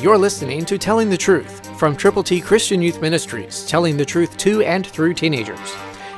You're listening to Telling the Truth from Triple T Christian Youth Ministries, telling the truth to and through teenagers.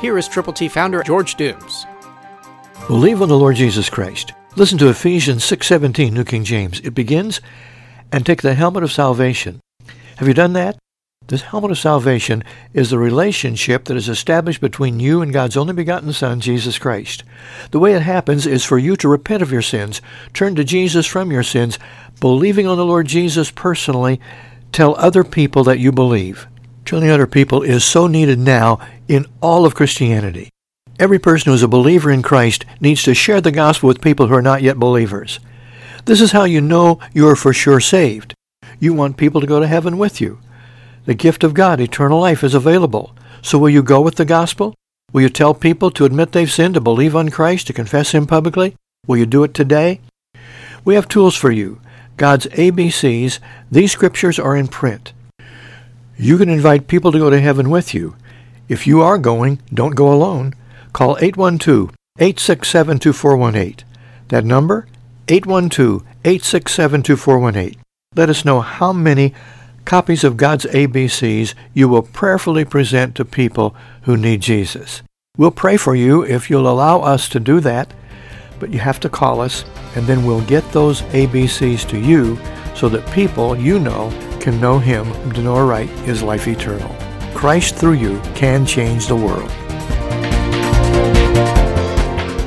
Here is Triple T founder George Dooms. Believe on the Lord Jesus Christ. Listen to Ephesians 6:17, New King James. It begins, "And take the helmet of salvation." Have you done that? This helmet of salvation is the relationship that is established between you and God's only begotten Son, Jesus Christ. The way it happens is for you to repent of your sins, turn to Jesus from your sins, believing on the Lord Jesus personally, tell other people that you believe. Telling other people is so needed now in all of Christianity. Every person who is a believer in Christ needs to share the gospel with people who are not yet believers. This is how you know you are for sure saved. You want people to go to heaven with you. The gift of God, eternal life, is available. So will you go with the gospel? Will you tell people to admit they've sinned, to believe on Christ, to confess Him publicly? Will you do it today? We have tools for you. God's ABCs. These scriptures are in print. You can invite people to go to heaven with you. If you are going, don't go alone. Call 812-867-2418. That number, 812-867-2418. Let us know how many copies of God's ABCs you will prayerfully present to people who need Jesus. We'll pray for you if you'll allow us to do that, but you have to call us and then we'll get those ABCs to you so that people you know can know Him to know right is life eternal. Christ through you can change the world.